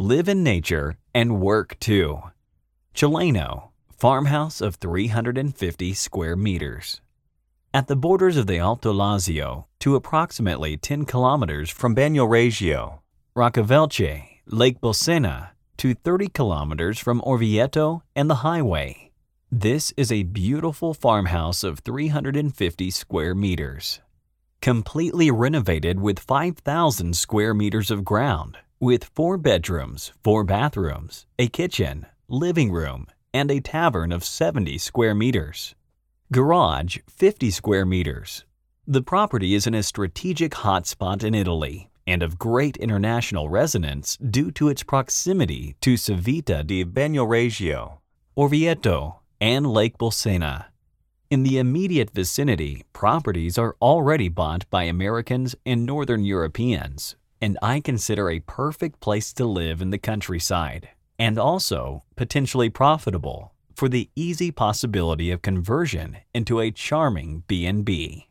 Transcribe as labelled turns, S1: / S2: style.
S1: live in nature, and work too. Celleno, farmhouse of 350 square meters. At the borders of the Alto Lazio, to approximately 10 kilometers from Bagnoregio, Roccalvecce, Lake Bolsena, to 30 kilometers from Orvieto and the highway. This is a beautiful farmhouse of 350 square meters. Completely renovated with 5,000 square meters of ground, with four bedrooms, four bathrooms, a kitchen, living room, and a tavern of 70 square meters. Garage 50 square meters. The property is in a strategic hotspot in Italy and of great international resonance due to its proximity to Civita di Bagnoregio, Orvieto, and Lake Bolsena. In the immediate vicinity, properties are already bought by Americans and Northern Europeans, and I consider a perfect place to live in the countryside, and also potentially profitable for the easy possibility of conversion into a charming B&B.